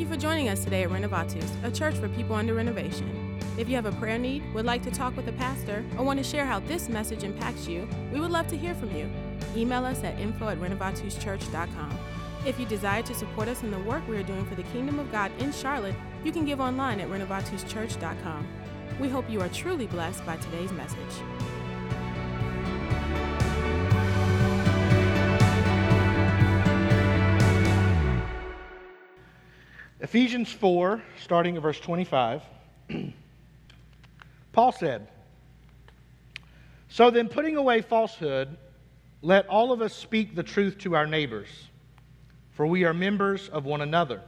Thank you for joining us today at Renovatus, a church for people under renovation. If you have a prayer need, would like to talk with a pastor, or want to share how this message impacts you, we would love to hear from you. Email us at info at renovatuschurch.com. If you desire to support us in the work we are doing for the Kingdom of God in Charlotte, you can give online at renovatuschurch.com. We hope you are truly blessed by today's message. Ephesians 4, starting at verse 25, Paul said, So then, putting away falsehood, let all of us speak the truth to our neighbors, for we are members of one another.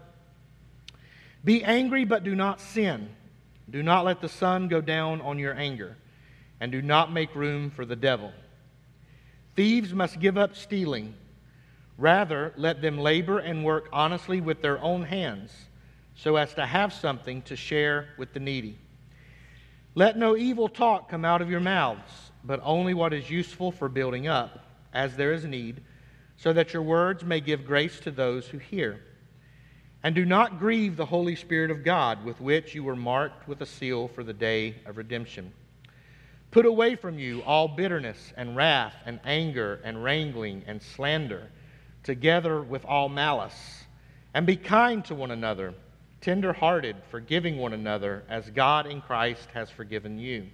Be angry, but do not sin. Do not let the sun go down on your anger, and do not make room for the devil. Thieves must give up stealing. Rather, let them labor and work honestly with their own hands, so as to have something to share with the needy. Let no evil talk come out of your mouths, but only what is useful for building up, as there is need, so that your words may give grace to those who hear. And do not grieve the Holy Spirit of God, with which you were marked with a seal for the day of redemption. Put away from you all bitterness and wrath and anger and wrangling and slander together with all malice. And be kind to one another, tender hearted, forgiving one another, as God in Christ has forgiven you.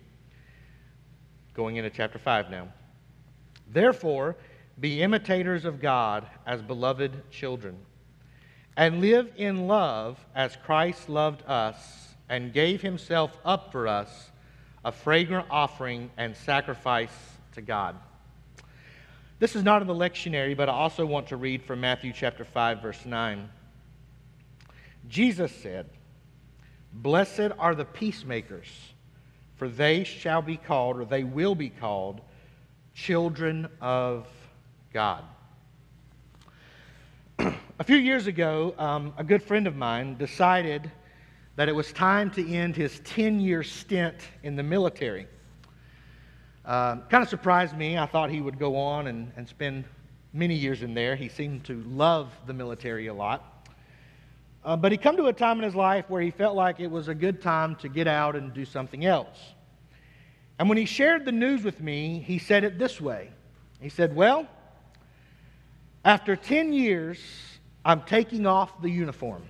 Going into chapter 5 now. Therefore, be imitators of God as beloved children, and live in love as Christ loved us and gave himself up for us, a fragrant offering and sacrifice to God. This is not in the lectionary, but I also want to read from Matthew chapter 5, verse 9. Jesus said, Blessed are the peacemakers, for they shall be called, or they will be called, children of God. a few years ago, um, a good friend of mine decided that it was time to end his 10 year stint in the military. Uh, kind of surprised me. I thought he would go on and, and spend many years in there. He seemed to love the military a lot. Uh, but he come to a time in his life where he felt like it was a good time to get out and do something else. And when he shared the news with me, he said it this way. He said, Well, after 10 years, I'm taking off the uniform.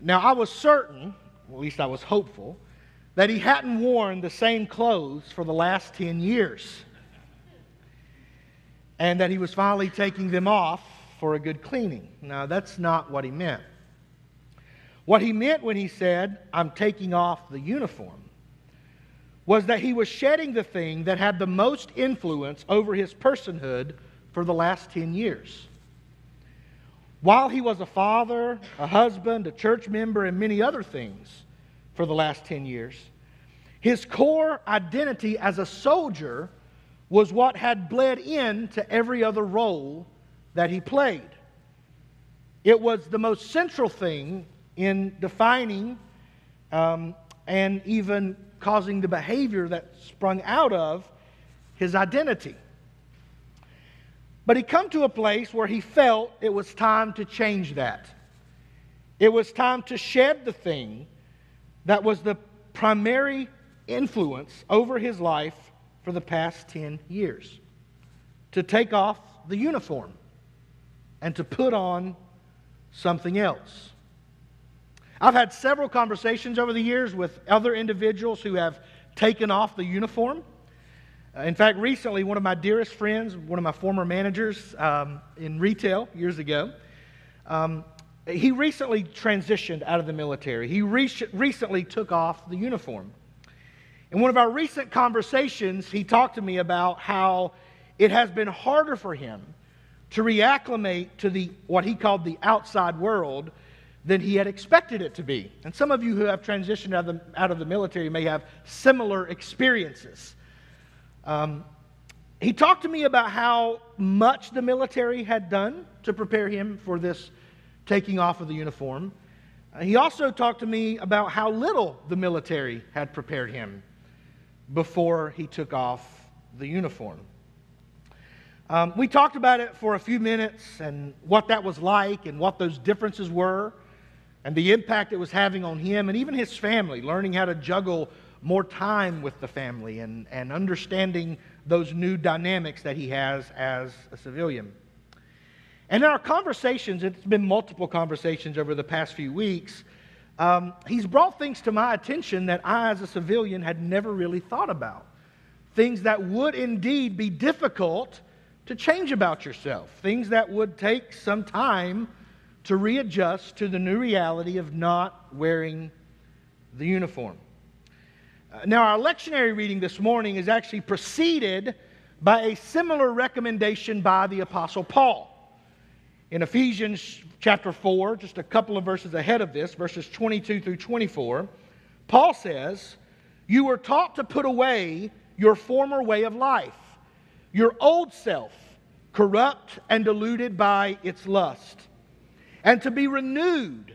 Now, I was certain, at least I was hopeful, that he hadn't worn the same clothes for the last 10 years. And that he was finally taking them off for a good cleaning. Now, that's not what he meant. What he meant when he said, I'm taking off the uniform, was that he was shedding the thing that had the most influence over his personhood for the last 10 years. While he was a father, a husband, a church member, and many other things, for the last 10 years. His core identity as a soldier was what had bled into every other role that he played. It was the most central thing in defining um, and even causing the behavior that sprung out of his identity. But he come to a place where he felt it was time to change that. It was time to shed the thing that was the primary influence over his life for the past 10 years to take off the uniform and to put on something else. I've had several conversations over the years with other individuals who have taken off the uniform. Uh, in fact, recently, one of my dearest friends, one of my former managers um, in retail years ago, um, he recently transitioned out of the military. He re- recently took off the uniform. In one of our recent conversations, he talked to me about how it has been harder for him to reacclimate to the what he called the outside world than he had expected it to be. And some of you who have transitioned out of the, out of the military may have similar experiences. Um, he talked to me about how much the military had done to prepare him for this taking off of the uniform. Uh, he also talked to me about how little the military had prepared him before he took off the uniform. Um, we talked about it for a few minutes and what that was like and what those differences were and the impact it was having on him and even his family, learning how to juggle more time with the family and, and understanding those new dynamics that he has as a civilian. And in our conversations, it's been multiple conversations over the past few weeks, um, he's brought things to my attention that I, as a civilian, had never really thought about. Things that would indeed be difficult to change about yourself, things that would take some time to readjust to the new reality of not wearing the uniform. Uh, now, our lectionary reading this morning is actually preceded by a similar recommendation by the Apostle Paul. In Ephesians chapter 4, just a couple of verses ahead of this, verses 22 through 24, Paul says, You were taught to put away your former way of life, your old self, corrupt and deluded by its lust, and to be renewed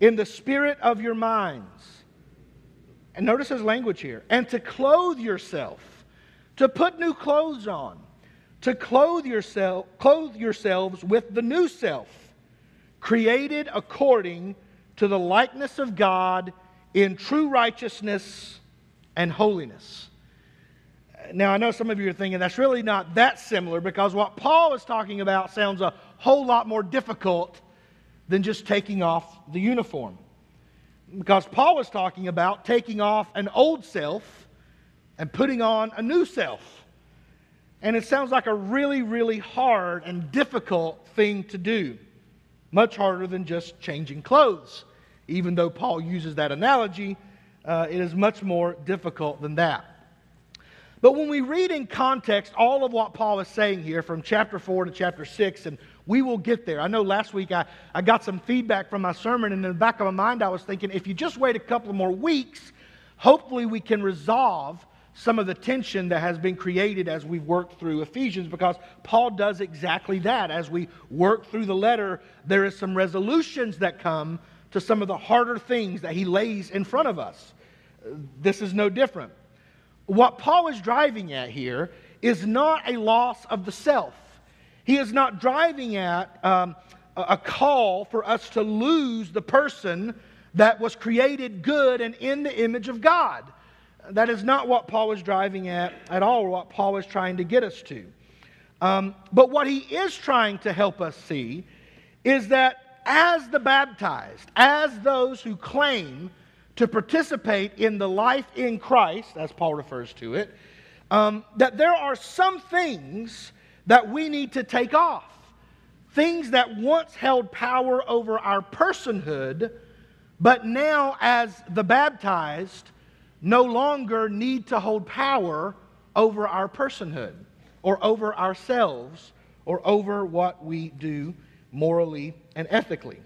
in the spirit of your minds. And notice his language here, and to clothe yourself, to put new clothes on to clothe, yourself, clothe yourselves with the new self, created according to the likeness of God in true righteousness and holiness. Now, I know some of you are thinking that's really not that similar because what Paul is talking about sounds a whole lot more difficult than just taking off the uniform. Because Paul was talking about taking off an old self and putting on a new self. And it sounds like a really, really hard and difficult thing to do. Much harder than just changing clothes. Even though Paul uses that analogy, uh, it is much more difficult than that. But when we read in context all of what Paul is saying here from chapter 4 to chapter 6, and we will get there. I know last week I, I got some feedback from my sermon, and in the back of my mind I was thinking if you just wait a couple more weeks, hopefully we can resolve some of the tension that has been created as we've worked through Ephesians because Paul does exactly that. As we work through the letter, there is some resolutions that come to some of the harder things that he lays in front of us. This is no different. What Paul is driving at here is not a loss of the self. He is not driving at um, a call for us to lose the person that was created good and in the image of God. That is not what Paul was driving at at all, what Paul is trying to get us to. Um, but what he is trying to help us see is that as the baptized, as those who claim to participate in the life in Christ, as Paul refers to it, um, that there are some things that we need to take off. Things that once held power over our personhood, but now, as the baptized, no longer need to hold power over our personhood or over ourselves or over what we do morally and ethically.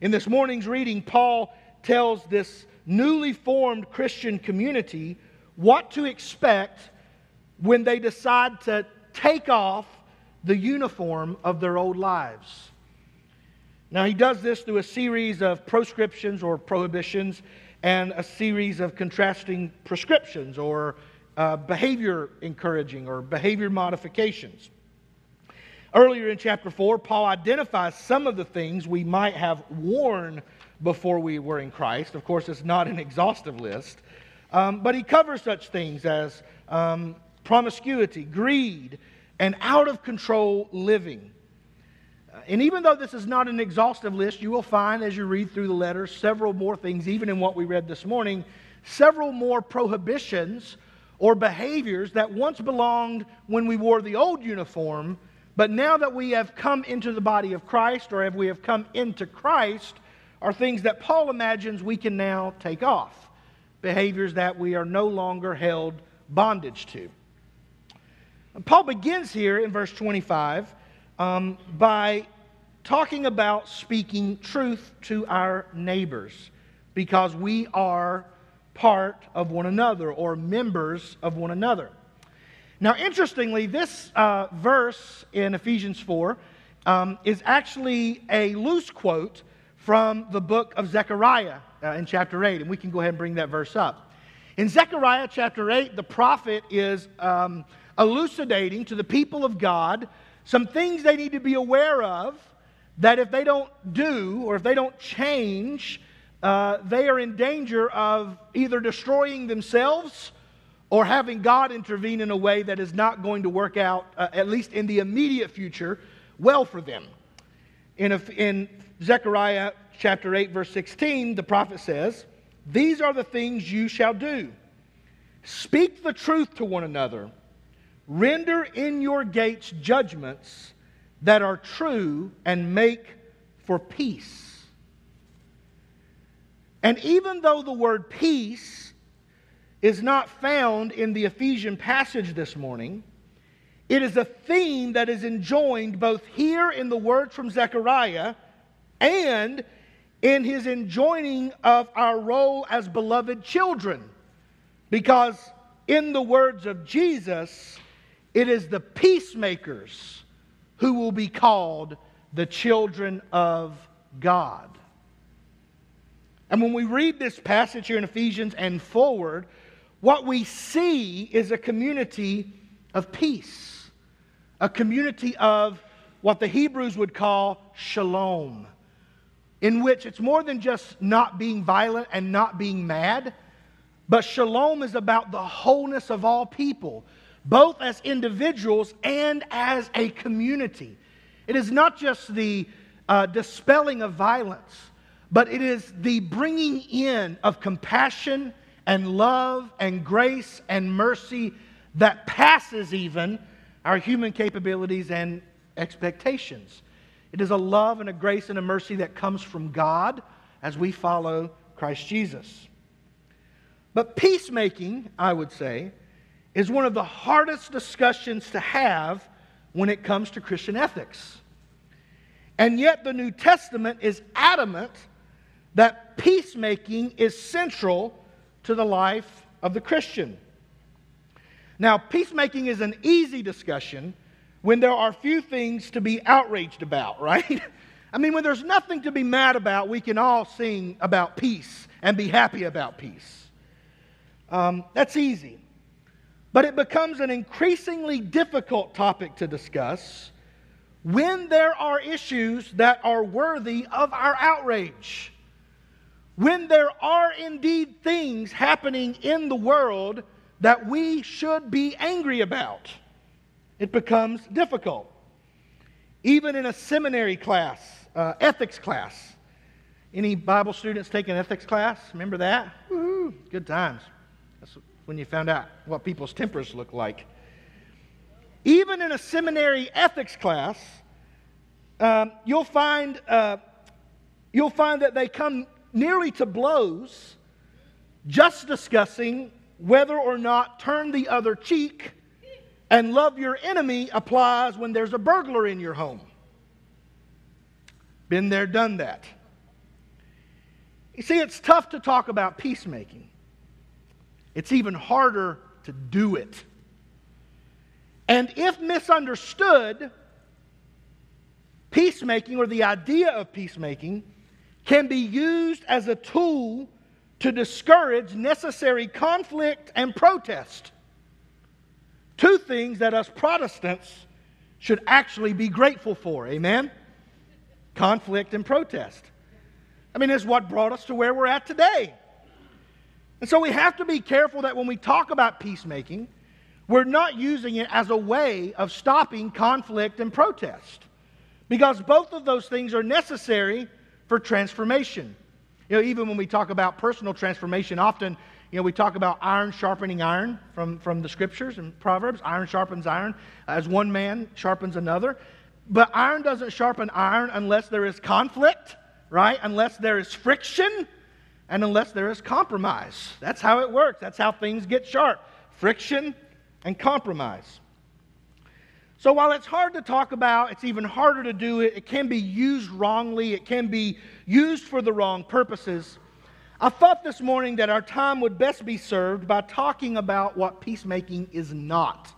In this morning's reading, Paul tells this newly formed Christian community what to expect when they decide to take off the uniform of their old lives. Now, he does this through a series of proscriptions or prohibitions and a series of contrasting prescriptions or uh, behavior encouraging or behavior modifications. Earlier in chapter 4, Paul identifies some of the things we might have worn before we were in Christ. Of course, it's not an exhaustive list, um, but he covers such things as um, promiscuity, greed, and out of control living. And even though this is not an exhaustive list, you will find as you read through the letter several more things, even in what we read this morning, several more prohibitions or behaviors that once belonged when we wore the old uniform, but now that we have come into the body of Christ or if we have come into Christ, are things that Paul imagines we can now take off. Behaviors that we are no longer held bondage to. And Paul begins here in verse 25 um, by talking about speaking truth to our neighbors because we are part of one another or members of one another. Now, interestingly, this uh, verse in Ephesians 4 um, is actually a loose quote from the book of Zechariah uh, in chapter 8, and we can go ahead and bring that verse up. In Zechariah chapter 8, the prophet is um, elucidating to the people of God some things they need to be aware of that if they don't do or if they don't change, uh, they are in danger of either destroying themselves or having God intervene in a way that is not going to work out, uh, at least in the immediate future, well for them. In, a, in Zechariah chapter 8, verse 16, the prophet says, These are the things you shall do. Speak the truth to one another. Render in your gates judgments that are true and make for peace. And even though the word peace is not found in the Ephesian passage this morning, it is a theme that is enjoined both here in the words from Zechariah and in his enjoining of our role as beloved children. Because in the words of Jesus, it is the peacemakers who will be called the children of God. And when we read this passage here in Ephesians and forward, what we see is a community of peace, a community of what the Hebrews would call shalom, in which it's more than just not being violent and not being mad, but shalom is about the wholeness of all people, both as individuals and as a community. It is not just the uh, dispelling of violence but it is the bringing in of compassion and love and grace and mercy that passes even our human capabilities and expectations. It is a love and a grace and a mercy that comes from God as we follow Christ Jesus. But peacemaking, I would say, is one of the hardest discussions to have when it comes to Christian ethics. And yet, the New Testament is adamant that peacemaking is central to the life of the Christian. Now, peacemaking is an easy discussion when there are few things to be outraged about, right? I mean, when there's nothing to be mad about, we can all sing about peace and be happy about peace. Um, that's easy. But it becomes an increasingly difficult topic to discuss when there are issues that are worthy of our outrage when there are indeed things happening in the world that we should be angry about, it becomes difficult. Even in a seminary class, uh, ethics class. Any Bible students taking ethics class? Remember that? Woo-hoo, good times. That's when you found out what people's tempers look like. Even in a seminary ethics class, um, you'll find uh, you'll find that they come nearly to blows just discussing whether or not turn the other cheek and love your enemy applies when there's a burglar in your home. Been there, done that. You see, it's tough to talk about peacemaking. It's even harder to do it. And if misunderstood, peacemaking or the idea of peacemaking can be used as a tool to discourage necessary conflict and protest. Two things that us Protestants should actually be grateful for. Amen? Conflict and protest. I mean, it's what brought us to where we're at today. And so we have to be careful that when we talk about peacemaking, we're not using it as a way of stopping conflict and protest. Because both of those things are necessary for transformation. You know, even when we talk about personal transformation, often, you know, we talk about iron sharpening iron from, from the scriptures and Proverbs. Iron sharpens iron as one man sharpens another. But iron doesn't sharpen iron unless there is conflict, right? Unless there is friction and unless there is compromise. That's how it works. That's how things get sharp friction and compromise. So while it's hard to talk about, it's even harder to do it. It can be used wrongly, it can be used for the wrong purposes. I thought this morning that our time would best be served by talking about what peacemaking is not,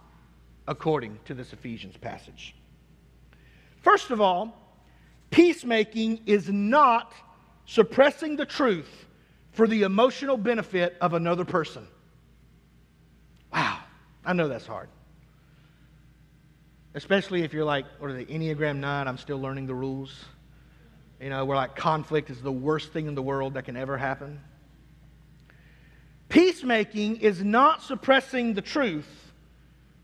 according to this Ephesians passage. First of all, peacemaking is not suppressing the truth for the emotional benefit of another person. Wow, I know that's hard. Especially if you're like, what are they, Enneagram 9, I'm still learning the rules. You know, we're like conflict is the worst thing in the world that can ever happen. Peacemaking is not suppressing the truth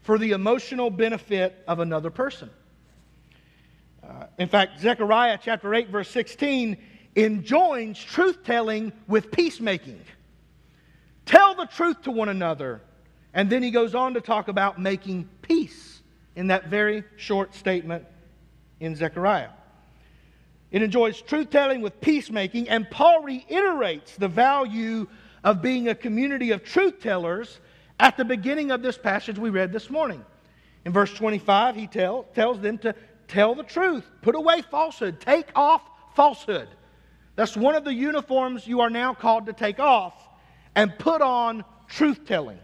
for the emotional benefit of another person. Uh, in fact, Zechariah chapter 8, verse 16 enjoins truth telling with peacemaking. Tell the truth to one another. And then he goes on to talk about making peace in that very short statement in Zechariah. It enjoys truth telling with peacemaking, and Paul reiterates the value of being a community of truth tellers at the beginning of this passage we read this morning. In verse 25, he tell, tells them to tell the truth, put away falsehood, take off falsehood. That's one of the uniforms you are now called to take off and put on truth telling.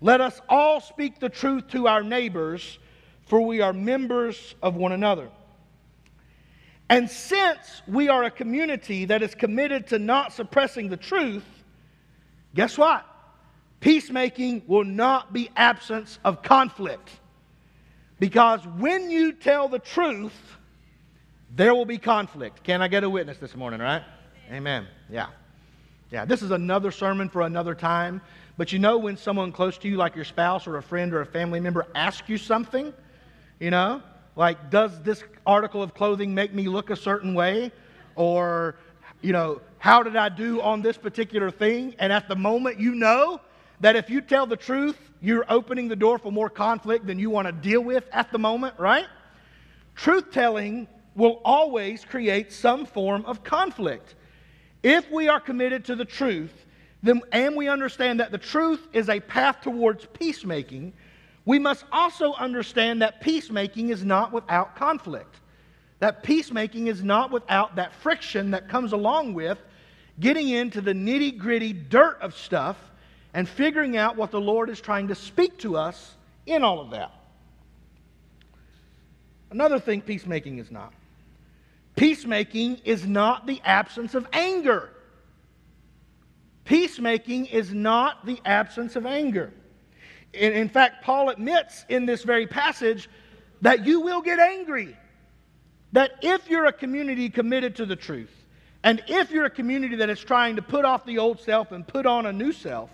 Let us all speak the truth to our neighbors, for we are members of one another. And since we are a community that is committed to not suppressing the truth, guess what? Peacemaking will not be absence of conflict. Because when you tell the truth, there will be conflict. Can I get a witness this morning, right? Amen. Yeah. Yeah, this is another sermon for another time. But you know when someone close to you, like your spouse or a friend or a family member, asks you something, you know, like, does this article of clothing make me look a certain way? Or, you know, how did I do on this particular thing? And at the moment, you know that if you tell the truth, you're opening the door for more conflict than you want to deal with at the moment, right? Truth telling will always create some form of conflict. If we are committed to the truth, then, and we understand that the truth is a path towards peacemaking, we must also understand that peacemaking is not without conflict. That peacemaking is not without that friction that comes along with getting into the nitty gritty dirt of stuff and figuring out what the Lord is trying to speak to us in all of that. Another thing peacemaking is not peacemaking is not the absence of anger. Peacemaking is not the absence of anger. In, fact, Paul admits in this very passage that you will get angry. That if you're a community committed to the truth, and if you're a community that is trying to put off the old self and put on a new self,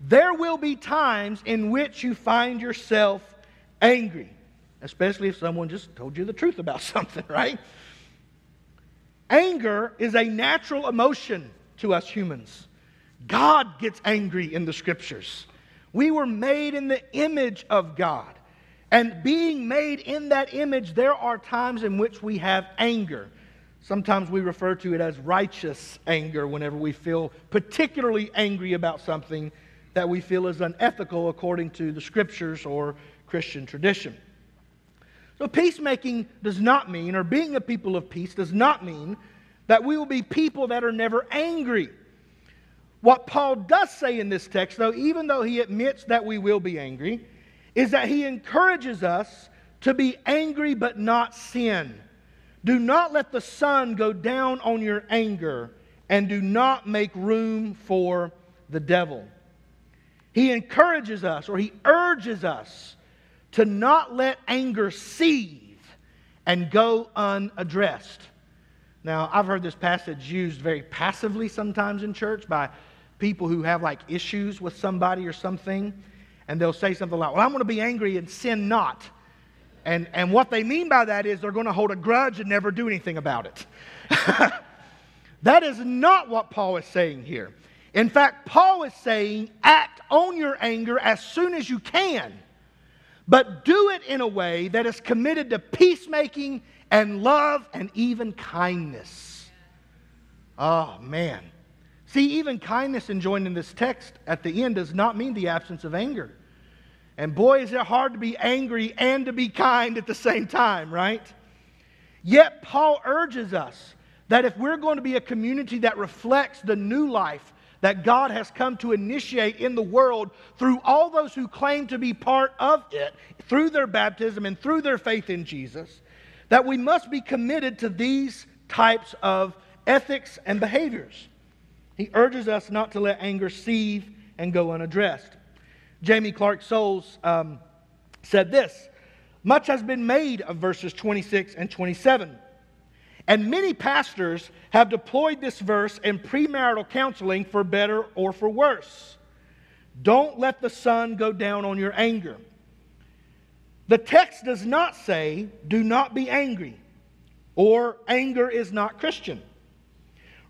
there will be times in which you find yourself angry, especially if someone just told you the truth about something, right? Anger is a natural emotion to us humans. God gets angry in the scriptures. We were made in the image of God. And being made in that image, there are times in which we have anger. Sometimes we refer to it as righteous anger whenever we feel particularly angry about something that we feel is unethical according to the scriptures or Christian tradition. So, peacemaking does not mean, or being a people of peace does not mean, that we will be people that are never angry. What Paul does say in this text, though, even though he admits that we will be angry, is that he encourages us to be angry but not sin. Do not let the sun go down on your anger, and do not make room for the devil. He encourages us, or he urges us, to not let anger seethe and go unaddressed. Now, I've heard this passage used very passively sometimes in church by people who have like issues with somebody or something, and they'll say something like, Well, I'm going to be angry and sin not. And, and what they mean by that is they're going to hold a grudge and never do anything about it. that is not what Paul is saying here. In fact, Paul is saying, act on your anger as soon as you can, but do it in a way that is committed to peacemaking and love and even kindness. Oh, man. See, even kindness enjoined in this text at the end does not mean the absence of anger. And boy, is it hard to be angry and to be kind at the same time, right? Yet, Paul urges us that if we're going to be a community that reflects the new life that God has come to initiate in the world through all those who claim to be part of it, through their baptism and through their faith in Jesus, that we must be committed to these types of ethics and behaviors. He urges us not to let anger seethe and go unaddressed. Jaime Clark-Soles um, said this Much has been made of verses 26 and 27. And many pastors have deployed this verse in premarital counseling for better or for worse. Don't let the sun go down on your anger. The text does not say, do not be angry, or anger is not Christian.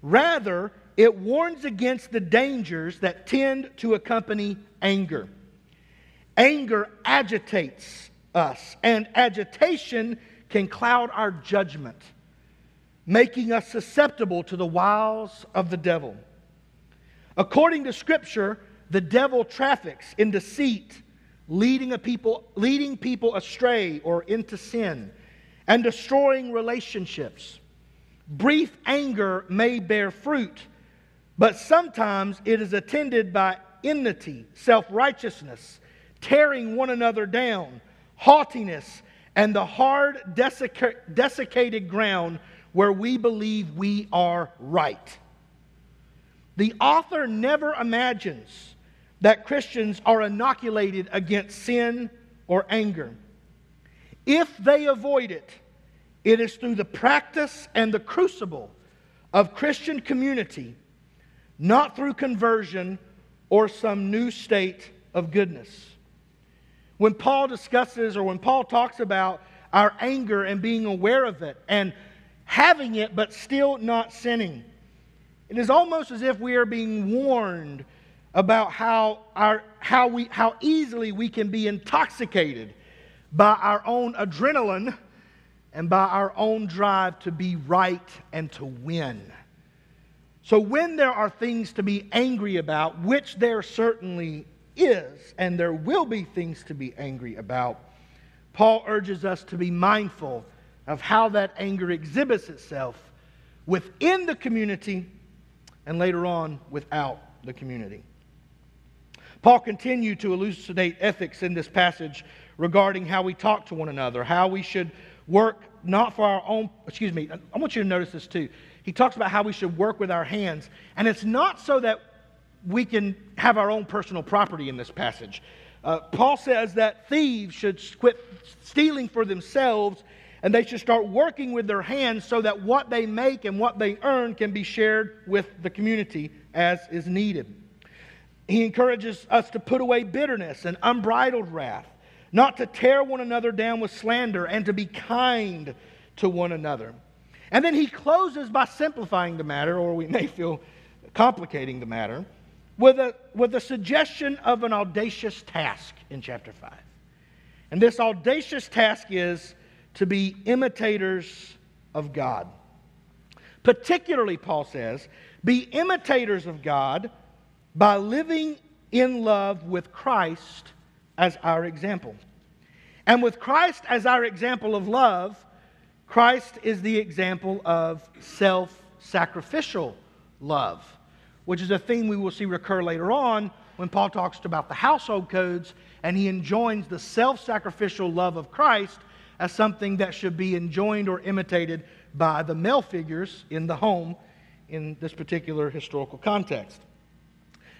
Rather, it warns against the dangers that tend to accompany anger. Anger agitates us, and agitation can cloud our judgment, making us susceptible to the wiles of the devil. According to Scripture, the devil traffics in deceit, leading, a people, leading people astray or into sin, and destroying relationships. Brief anger may bear fruit, but sometimes it is attended by enmity, self righteousness, tearing one another down, haughtiness, and the hard, desiccated ground where we believe we are right. The author never imagines that Christians are inoculated against sin or anger. If they avoid it, it is through the practice and the crucible of Christian community, not through conversion or some new state of goodness. When Paul discusses or when Paul talks about our anger and being aware of it and having it but still not sinning, it is almost as if we are being warned about how, our, how, we, how easily we can be intoxicated by our own adrenaline and by our own drive to be right and to win. So, when there are things to be angry about, which there certainly is, and there will be things to be angry about, Paul urges us to be mindful of how that anger exhibits itself within the community and later on without the community. Paul continued to elucidate ethics in this passage regarding how we talk to one another, how we should work not for our own, excuse me, I want you to notice this too. He talks about how we should work with our hands, and it's not so that we can have our own personal property in this passage. Uh, Paul says that thieves should quit stealing for themselves and they should start working with their hands so that what they make and what they earn can be shared with the community as is needed. He encourages us to put away bitterness and unbridled wrath, not to tear one another down with slander, and to be kind to one another. And then he closes by simplifying the matter, or we may feel complicating the matter, with a, with a suggestion of an audacious task in chapter 5. And this audacious task is to be imitators of God. Particularly, Paul says, be imitators of God by living in love with Christ as our example. And with Christ as our example of love, Christ is the example of self sacrificial love, which is a theme we will see recur later on when Paul talks about the household codes and he enjoins the self sacrificial love of Christ as something that should be enjoined or imitated by the male figures in the home in this particular historical context.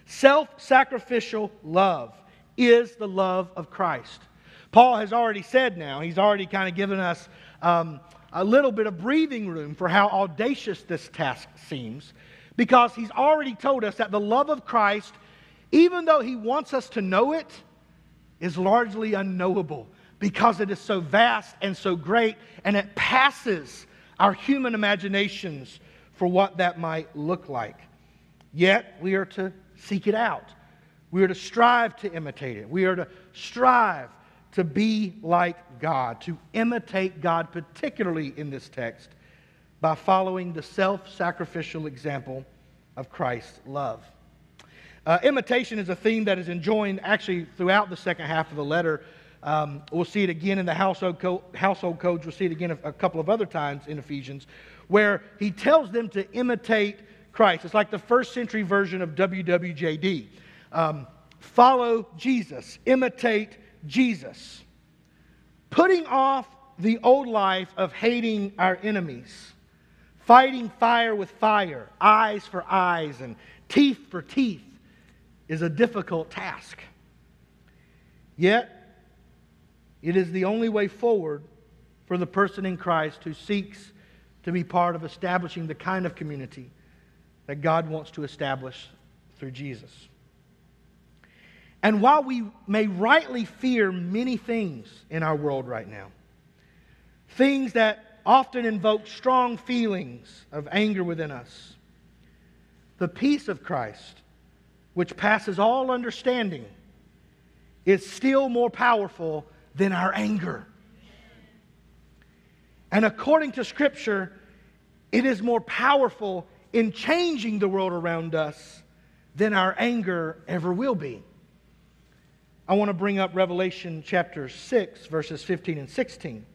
Self sacrificial love is the love of Christ. Paul has already said now, he's already kind of given us um, a little bit of breathing room for how audacious this task seems, because he's already told us that the love of Christ, even though he wants us to know it, is largely unknowable because it is so vast and so great, and it passes our human imaginations for what that might look like. Yet, we are to seek it out. We are to strive to imitate it. We are to strive to be like God, to imitate God, particularly in this text, by following the self sacrificial example of Christ's love. Uh, imitation is a theme that is enjoined actually throughout the second half of the letter. Um, we'll see it again in the household, co- household codes. We'll see it again a, a couple of other times in Ephesians, where he tells them to imitate Christ. It's like the first century version of WWJD. Um, follow Jesus, imitate Jesus. Putting off the old life of hating our enemies, fighting fire with fire, eyes for eyes, and teeth for teeth is a difficult task. Yet, it is the only way forward for the person in Christ who seeks to be part of establishing the kind of community that God wants to establish through Jesus. And while we may rightly fear many things in our world right now, things that often invoke strong feelings of anger within us, the peace of Christ, which passes all understanding, is still more powerful than our anger. And according to Scripture, it is more powerful in changing the world around us than our anger ever will be. I want to bring up Revelation chapter 6, verses 15 and 16.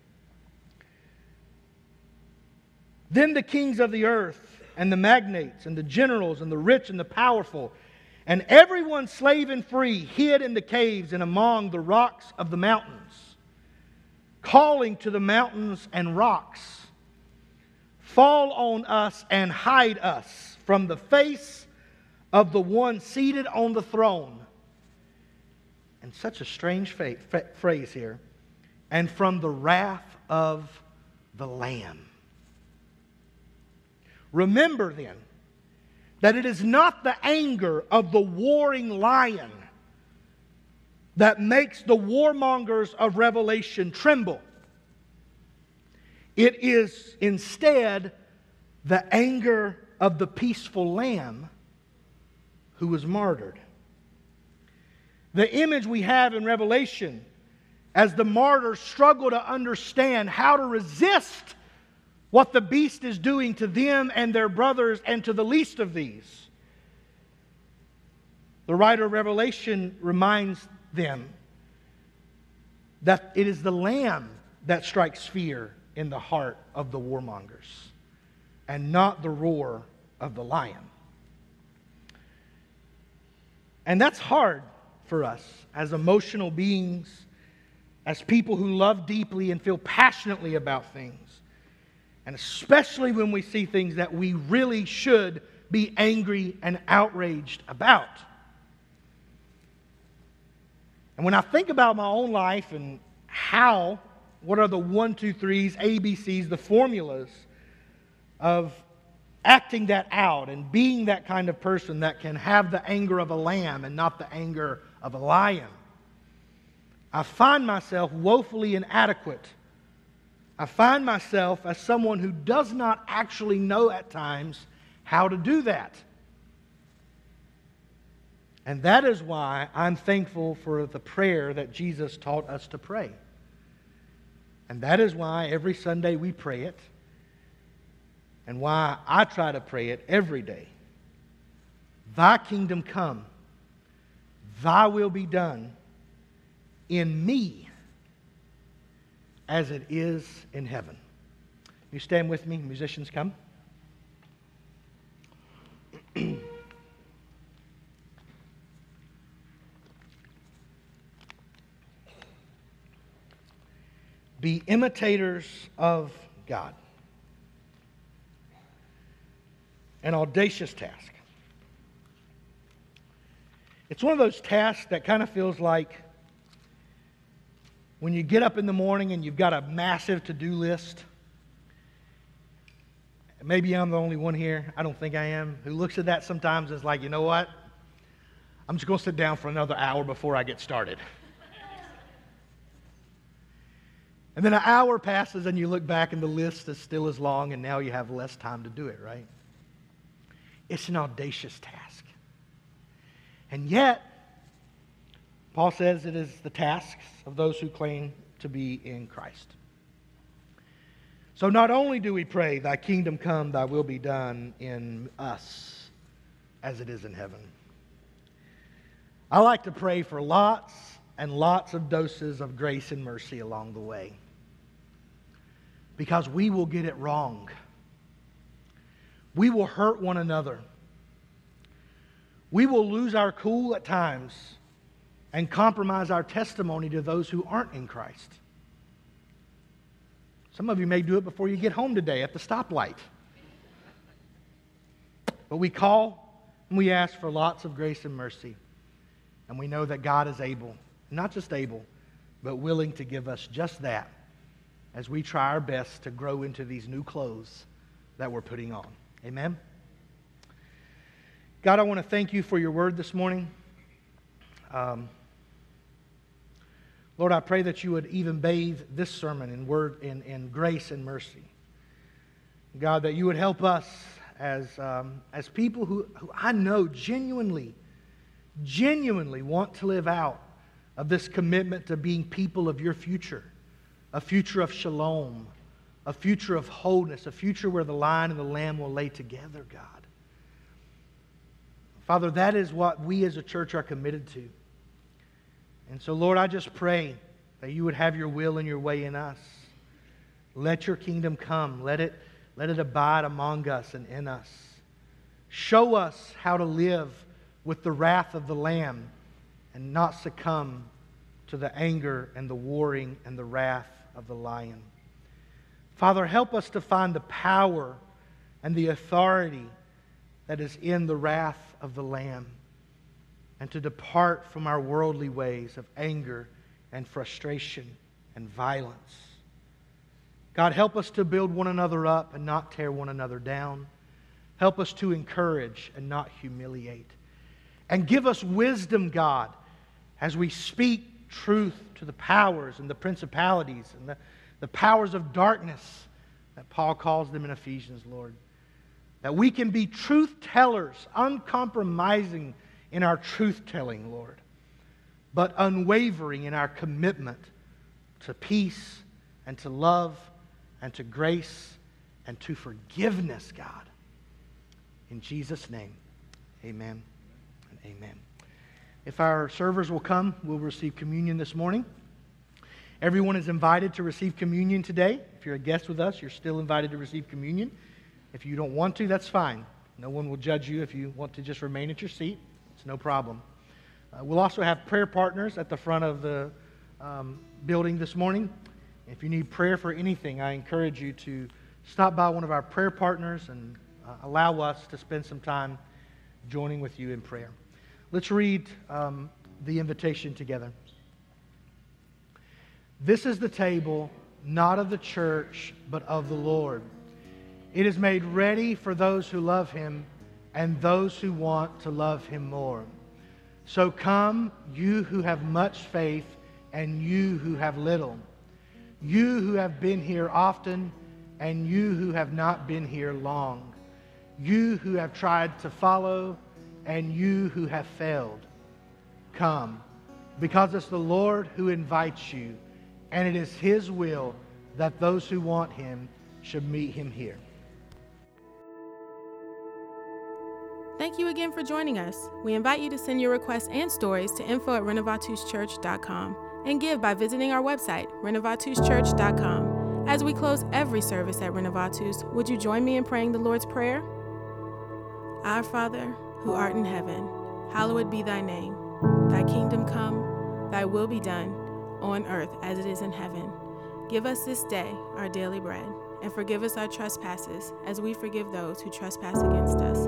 Then the kings of the earth, and the magnates, and the generals, and the rich, and the powerful, and everyone slave and free hid in the caves and among the rocks of the mountains, calling to the mountains and rocks, Fall on us and hide us from the face of the one seated on the throne. And such a strange phrase here. And from the wrath of the Lamb. Remember then that it is not the anger of the warring lion that makes the warmongers of Revelation tremble. It is instead the anger of the peaceful lamb who was martyred. The image we have in Revelation as the martyrs struggle to understand how to resist what the beast is doing to them and their brothers and to the least of these. The writer of Revelation reminds them that it is the lamb that strikes fear in the heart of the warmongers and not the roar of the lion. And that's hard for us as emotional beings, as people who love deeply and feel passionately about things and especially when we see things that we really should be angry and outraged about. And when I think about my own life and how, what are the one, two, threes, ABCs, the formulas of acting that out and being that kind of person that can have the anger of a lamb and not the anger of a lion, I find myself woefully inadequate I find myself as someone who does not actually know at times how to do that. And that is why I'm thankful for the prayer that Jesus taught us to pray. And that is why every Sunday we pray it, and why I try to pray it every day. Thy kingdom come, thy will be done in me as it is in heaven. You stand with me, musicians, come. Be imitators of God. An audacious task. It's one of those tasks that kind of feels like when you get up in the morning and you've got a massive to do list, maybe I'm the only one here, I don't think I am, who looks at that sometimes and is like, you know what? I'm just going to sit down for another hour before I get started. and then an hour passes and you look back and the list is still as long and now you have less time to do it, right? It's an audacious task. And yet, Paul says it is the tasks of those who claim to be in Christ. So not only do we pray, Thy kingdom come, Thy will be done in us as it is in heaven. I like to pray for lots and lots of doses of grace and mercy along the way because we will get it wrong. We will hurt one another. We will lose our cool at times and compromise our testimony to those who aren't in Christ. Some of you may do it before you get home today at the stoplight. But we call and we ask for lots of grace and mercy. And we know that God is able, not just able, but willing to give us just that as we try our best to grow into these new clothes that we're putting on. Amen. God, I want to thank you for your word this morning. Um, Lord, I pray that you would even bathe this sermon in word in, in grace and mercy. God, that you would help us as, um, as people who, who I know genuinely, genuinely want to live out of this commitment to being people of your future, a future of shalom, a future of wholeness, a future where the lion and the lamb will lay together, God. Father, that is what we as a church are committed to. And so, Lord, I just pray that you would have your will and your way in us. Let your kingdom come. Let it, let it abide among us and in us. Show us how to live with the wrath of the Lamb and not succumb to the anger and the warring and the wrath of the lion. Father, help us to find the power and the authority that is in the wrath of the Lamb and to depart from our worldly ways of anger and frustration and violence. God, help us to build one another up and not tear one another down. Help us to encourage and not humiliate. And give us wisdom, God, as we speak truth to the powers and the principalities and the, the powers of darkness that Paul calls them in Ephesians, Lord. That we can be truth tellers, uncompromising in our truth telling, Lord, but unwavering in our commitment to peace and to love and to grace and to forgiveness, God. In Jesus' name, amen and amen. If our servers will come, we'll receive communion this morning. Everyone is invited to receive communion today. If you're a guest with us, you're still invited to receive communion. If you don't want to, that's fine. No one will judge you if you want to just remain at your seat. It's no problem. Uh, we'll also have prayer partners at the front of the um, building this morning. If you need prayer for anything, I encourage you to stop by one of our prayer partners and uh, allow us to spend some time joining with you in prayer. Let's read um, the invitation together. This is the table, not of the church, but of the Lord. It is made ready for those who love him and those who want to love him more. So come, you who have much faith, and you who have little. You who have been here often, and you who have not been here long. You who have tried to follow, and you who have failed. Come, because it's the Lord who invites you, and it is his will that those who want him should meet him here. Thank you again for joining us. We invite you to send your requests and stories to info at renovatuschurch.com and give by visiting our website, renovatuschurch.com. As we close every service at Renovatus, would you join me in praying the Lord's Prayer? Our Father, who art in heaven, hallowed be thy name. Thy kingdom come, thy will be done, on earth as it is in heaven. Give us this day our daily bread, and forgive us our trespasses, as we forgive those who trespass against us